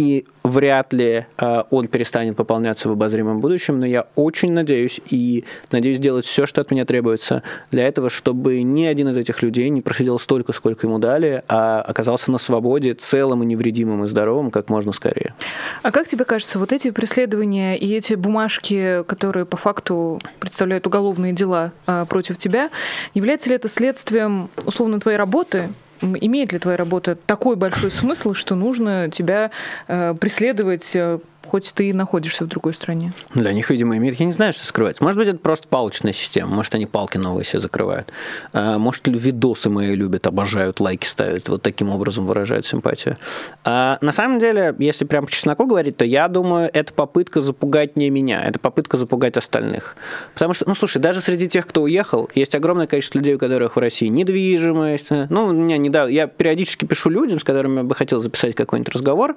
и вряд ли э, он перестанет пополняться в обозримом будущем, но я очень надеюсь и надеюсь сделать все, что от меня требуется для этого, чтобы ни один из этих людей не просидел столько, сколько ему дали, а оказался на свободе целым и невредимым и здоровым как можно скорее. А как тебе кажется, вот эти преследования и эти бумажки, которые по факту представляют уголовные дела э, против тебя, является ли это следствием условно твоей работы имеет ли твоя работа такой большой смысл, что нужно тебя э, преследовать э, хоть ты и находишься в другой стране. Для них, видимо, я не знаю, что скрывается. Может быть, это просто палочная система, может, они палки новые себе закрывают. А, может, видосы мои любят, обожают, лайки ставят, вот таким образом выражают симпатию. А на самом деле, если прям по чесноку говорить, то я думаю, это попытка запугать не меня, это попытка запугать остальных. Потому что, ну, слушай, даже среди тех, кто уехал, есть огромное количество людей, у которых в России недвижимость. Ну, у меня недавно, я периодически пишу людям, с которыми я бы хотел записать какой-нибудь разговор,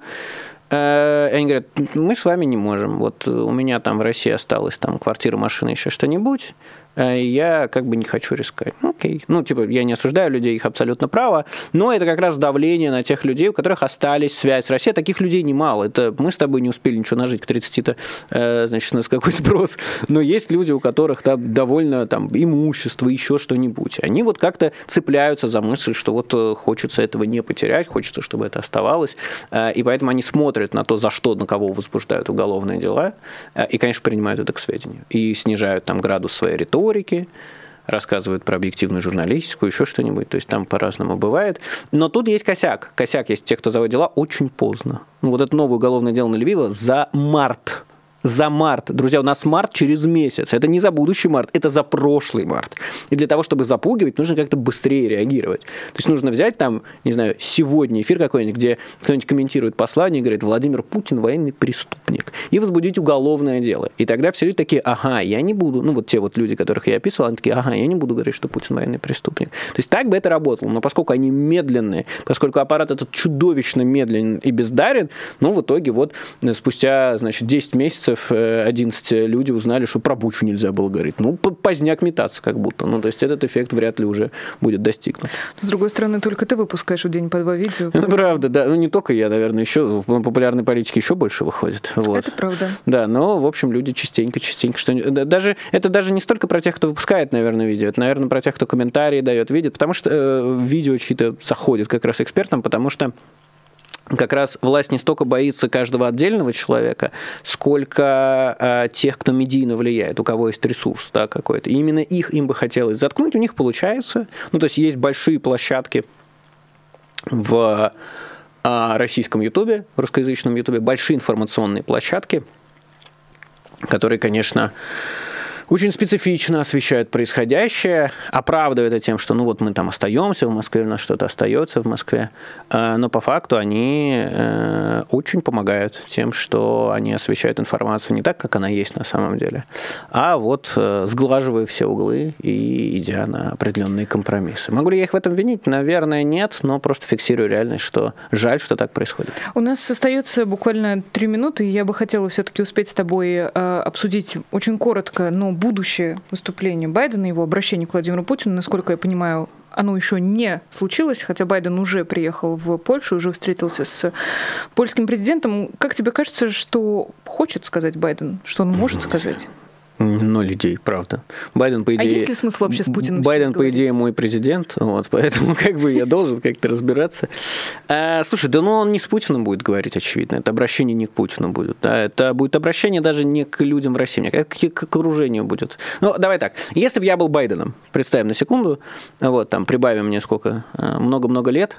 и они говорят, мы с вами не можем. Вот у меня там в России осталась там квартира, машина, еще что-нибудь. Э, я как бы не хочу рисковать. Ну, окей. Ну, типа, я не осуждаю людей, их абсолютно право, но это как раз давление на тех людей, у которых остались связь с Россией. Таких людей немало. Это мы с тобой не успели ничего нажить к 30-то, э, значит, у нас какой спрос. Но есть люди, у которых там довольно там имущество, еще что-нибудь. Они вот как-то цепляются за мысль, что вот э, хочется этого не потерять, хочется, чтобы это оставалось. И поэтому они смотрят на то, за что, на кого возбуждают уголовные дела, и, конечно, принимают это к сведению. И снижают там градус своей риторики, риторики, рассказывают про объективную журналистику, еще что-нибудь. То есть там по-разному бывает. Но тут есть косяк. Косяк есть тех, кто заводит дела очень поздно. Ну, вот это новое уголовное дело на Львива за март за март. Друзья, у нас март через месяц. Это не за будущий март, это за прошлый март. И для того, чтобы запугивать, нужно как-то быстрее реагировать. То есть нужно взять там, не знаю, сегодня эфир какой-нибудь, где кто-нибудь комментирует послание и говорит, Владимир Путин военный преступник. И возбудить уголовное дело. И тогда все люди такие, ага, я не буду, ну вот те вот люди, которых я описывал, они такие, ага, я не буду говорить, что Путин военный преступник. То есть так бы это работало. Но поскольку они медленные, поскольку аппарат этот чудовищно медленен и бездарен, ну в итоге вот спустя, значит, 10 месяцев месяцев 11 э, люди узнали, что про Бучу нельзя было говорить. Ну, поздняк метаться как будто. Ну, то есть этот эффект вряд ли уже будет достигнут. С другой стороны, только ты выпускаешь в день по два видео. Это правда, да. Ну, не только я, наверное, еще в популярной политике еще больше выходит. Вот. Это правда. Да, но, в общем, люди частенько, частенько что даже Это даже не столько про тех, кто выпускает, наверное, видео, это, наверное, про тех, кто комментарии дает, видит, потому что э, видео чьи-то заходит как раз экспертам, потому что как раз власть не столько боится каждого отдельного человека, сколько э, тех, кто медийно влияет, у кого есть ресурс да, какой-то. И именно их им бы хотелось заткнуть, у них получается. Ну, то есть есть большие площадки в э, российском ютубе, русскоязычном ютубе, большие информационные площадки, которые, конечно, очень специфично освещают происходящее, оправдывают это тем, что ну вот мы там остаемся в Москве, у нас что-то остается в Москве, э, но по факту они э, очень помогают тем, что они освещают информацию не так, как она есть на самом деле, а вот э, сглаживая все углы и идя на определенные компромиссы. Могу ли я их в этом винить? Наверное, нет, но просто фиксирую реальность, что жаль, что так происходит. У нас остается буквально три минуты, и я бы хотела все-таки успеть с тобой обсудить очень коротко, но будущее выступление Байдена, его обращение к Владимиру Путину, насколько я понимаю, оно еще не случилось, хотя Байден уже приехал в Польшу, уже встретился с польским президентом. Как тебе кажется, что хочет сказать Байден, что он может сказать? Ноль идей, правда. Байден, по идее... А есть ли смысл вообще с Путиным Байден, по идее, мой президент, вот, (laughs) поэтому как бы я должен как-то разбираться. А, слушай, да ну он не с Путиным будет говорить, очевидно. Это обращение не к Путину будет. Да? Это будет обращение даже не к людям в России, а к, к окружению будет. Ну, давай так. Если бы я был Байденом, представим на секунду, вот, там, прибавим мне сколько, э, много-много лет,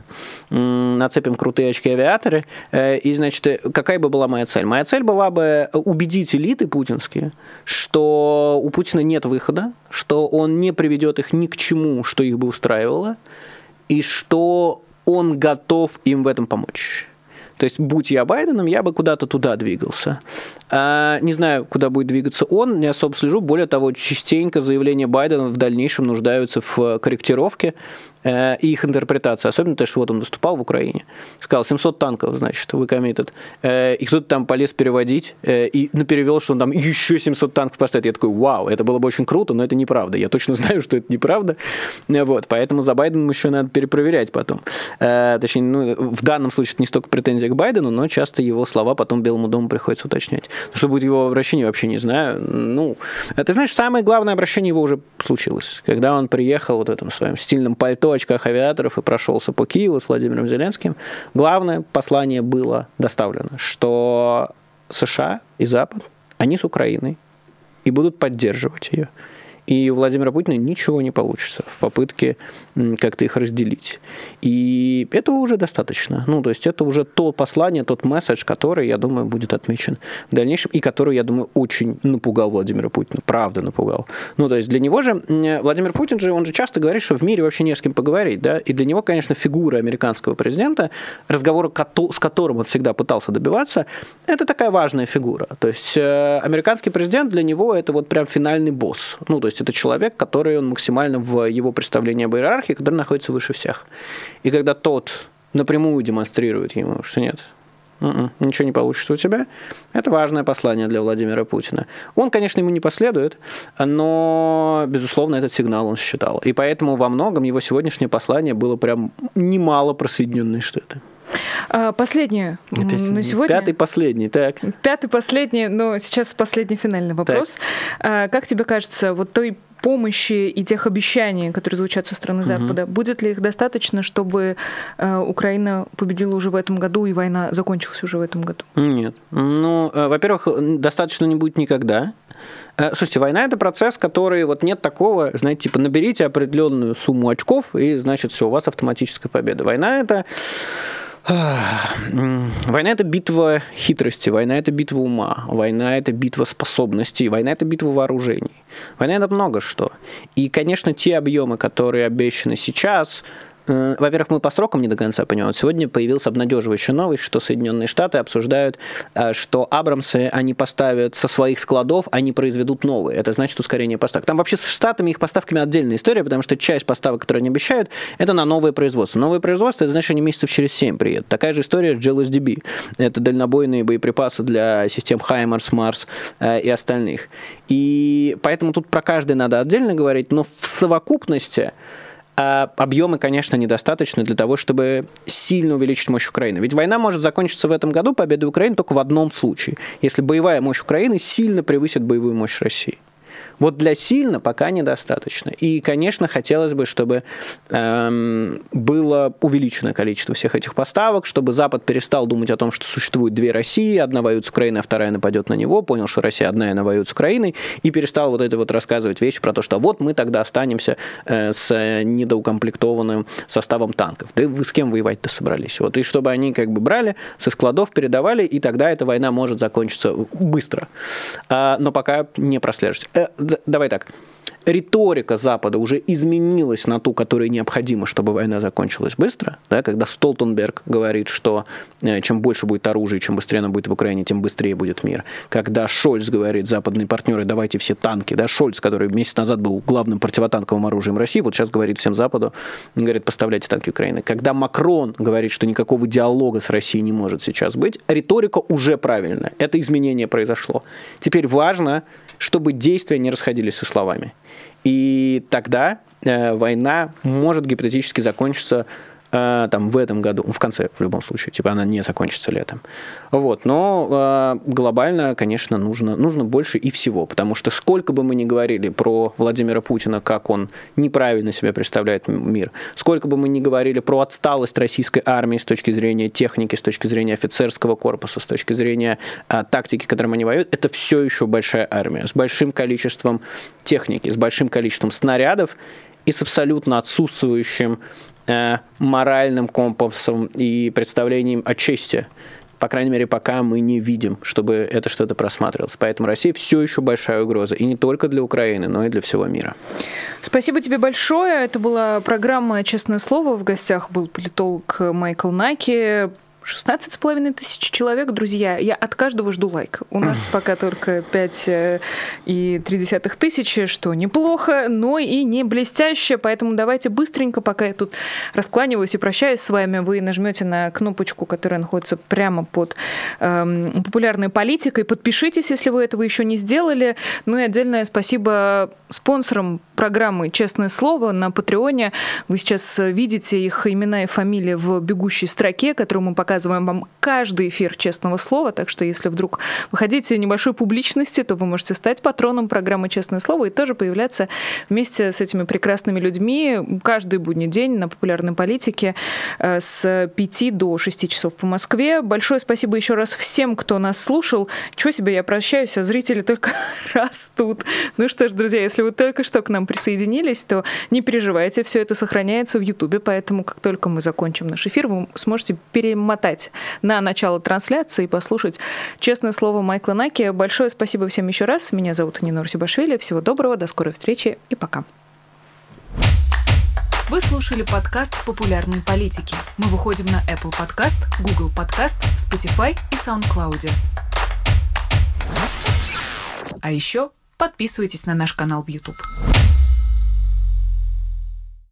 нацепим крутые очки-авиаторы, э, и, значит, какая бы была моя цель? Моя цель была бы убедить элиты путинские, что у Путина нет выхода, что он не приведет их ни к чему, что их бы устраивало, и что он готов им в этом помочь. То есть, будь я Байденом, я бы куда-то туда двигался. А, не знаю, куда будет двигаться он, не особо слежу. Более того, частенько заявления Байдена в дальнейшем нуждаются в корректировке. Э, и их интерпретация, особенно то, что вот он выступал в Украине, сказал 700 танков, значит, вы committed, э, и кто-то там полез переводить э, и ну, перевел, что он там еще 700 танков поставит. Я такой, вау, это было бы очень круто, но это неправда. Я точно (laughs) знаю, что это неправда. Вот, поэтому за Байденом еще надо перепроверять потом. Точнее, ну, в данном случае это не столько претензия к Байдену, но часто его слова потом Белому дому приходится уточнять. Что будет его обращение, вообще не знаю. Ну, ты знаешь, самое главное обращение его уже случилось. Когда он приехал вот в этом своем стильном пальто, очках авиаторов и прошелся по Киеву с Владимиром Зеленским, главное послание было доставлено, что США и Запад, они с Украиной и будут поддерживать ее и у Владимира Путина ничего не получится в попытке как-то их разделить. И этого уже достаточно. Ну, то есть это уже то послание, тот месседж, который, я думаю, будет отмечен в дальнейшем, и который, я думаю, очень напугал Владимира Путина, правда напугал. Ну, то есть для него же, Владимир Путин же, он же часто говорит, что в мире вообще не с кем поговорить, да, и для него, конечно, фигура американского президента, разговора с которым он всегда пытался добиваться, это такая важная фигура. То есть э, американский президент для него это вот прям финальный босс. Ну, то есть это человек, который он максимально в его представлении об иерархии, который находится выше всех. И когда тот напрямую демонстрирует ему, что нет, м-м, ничего не получится у тебя. Это важное послание для Владимира Путина. Он, конечно, ему не последует, но, безусловно, этот сигнал он считал. И поэтому во многом его сегодняшнее послание было прям немало про Соединенные Штаты. А, последнее Опять, на сегодня. Пятый последний, так. Пятый последний, но сейчас последний финальный вопрос. Так. Как тебе кажется, вот той помощи и тех обещаний, которые звучат со стороны Запада, угу. будет ли их достаточно, чтобы э, Украина победила уже в этом году и война закончилась уже в этом году? Нет. Ну, э, во-первых, достаточно не будет никогда. Э, слушайте, война это процесс, который вот нет такого, знаете, типа наберите определенную сумму очков и значит все, у вас автоматическая победа. Война это Война это битва хитрости, война это битва ума, война это битва способностей, война это битва вооружений. Война это много что. И, конечно, те объемы, которые обещаны сейчас, во-первых, мы по срокам не до конца понимаем. Вот сегодня появилась обнадеживающая новость, что Соединенные Штаты обсуждают, э, что Абрамсы они поставят со своих складов, они произведут новые. Это значит ускорение поставок. Там вообще с Штатами их поставками отдельная история, потому что часть поставок, которые они обещают, это на новое производство. Новое производство, это значит, они месяцев через 7 приедут. Такая же история с GLSDB. Это дальнобойные боеприпасы для систем HIMARS, Mars э, и остальных. И поэтому тут про каждый надо отдельно говорить, но в совокупности а объемы, конечно, недостаточны для того, чтобы сильно увеличить мощь Украины. Ведь война может закончиться в этом году победой Украины только в одном случае, если боевая мощь Украины сильно превысит боевую мощь России. Вот для сильно пока недостаточно. И, конечно, хотелось бы, чтобы эм, было увеличено количество всех этих поставок, чтобы Запад перестал думать о том, что существует две России, одна воюет с Украиной, а вторая нападет на него, понял, что Россия одна, и воюет с Украиной, и перестал вот это вот рассказывать вещи про то, что вот мы тогда останемся э, с недоукомплектованным составом танков. Да вы с кем воевать-то собрались? Вот, и чтобы они как бы брали, со складов передавали, и тогда эта война может закончиться быстро. А, но пока не прослеживается. Давай так, риторика Запада уже изменилась на ту, которая необходима, чтобы война закончилась быстро, да, когда Столтенберг говорит, что э, чем больше будет оружия, чем быстрее оно будет в Украине, тем быстрее будет мир. Когда Шольц говорит, западные партнеры, давайте все танки, да, Шольц, который месяц назад был главным противотанковым оружием России, вот сейчас говорит всем Западу, говорит, поставляйте танки Украины. Когда Макрон говорит, что никакого диалога с Россией не может сейчас быть, риторика уже правильная. Это изменение произошло. Теперь важно, чтобы действия не расходились со словами. И тогда э, война может гипотетически закончиться Э, там в этом году, в конце в любом случае, типа она не закончится летом. Вот, но э, глобально, конечно, нужно, нужно больше и всего, потому что сколько бы мы ни говорили про Владимира Путина, как он неправильно себя представляет мир, сколько бы мы ни говорили про отсталость российской армии с точки зрения техники, с точки зрения офицерского корпуса, с точки зрения э, тактики, которым они воюют, это все еще большая армия с большим количеством техники, с большим количеством снарядов и с абсолютно отсутствующим Э, моральным компасом и представлением о чести. По крайней мере, пока мы не видим, чтобы это что-то просматривалось. Поэтому Россия все еще большая угроза. И не только для Украины, но и для всего мира. Спасибо тебе большое. Это была программа «Честное слово». В гостях был политолог Майкл Наки. 16 с половиной тысяч человек, друзья. Я от каждого жду лайк. У нас пока только 5 э, и 3 тысячи, что неплохо, но и не блестяще. Поэтому давайте быстренько, пока я тут раскланиваюсь и прощаюсь с вами, вы нажмете на кнопочку, которая находится прямо под эм, популярной политикой. Подпишитесь, если вы этого еще не сделали. Ну и отдельное спасибо спонсорам программы «Честное слово» на Патреоне. Вы сейчас видите их имена и фамилии в бегущей строке, которую мы показываем вам каждый эфир «Честного слова». Так что если вдруг вы хотите небольшой публичности, то вы можете стать патроном программы «Честное слово» и тоже появляться вместе с этими прекрасными людьми каждый будний день на популярной политике э, с 5 до 6 часов по Москве. Большое спасибо еще раз всем, кто нас слушал. Чего себе, я прощаюсь, а зрители только (laughs) растут. Ну что ж, друзья, если вы только что к нам присоединились, то не переживайте, все это сохраняется в Ютубе, поэтому как только мы закончим наш эфир, вы сможете перемотать на начало трансляции и послушать честное слово Майкла Наки. Большое спасибо всем еще раз. Меня зовут Нина Русибашвили. Всего доброго, до скорой встречи и пока. Вы слушали подкаст «Популярные политики». Мы выходим на Apple Podcast, Google Podcast, Spotify и SoundCloud. А еще подписывайтесь на наш канал в YouTube.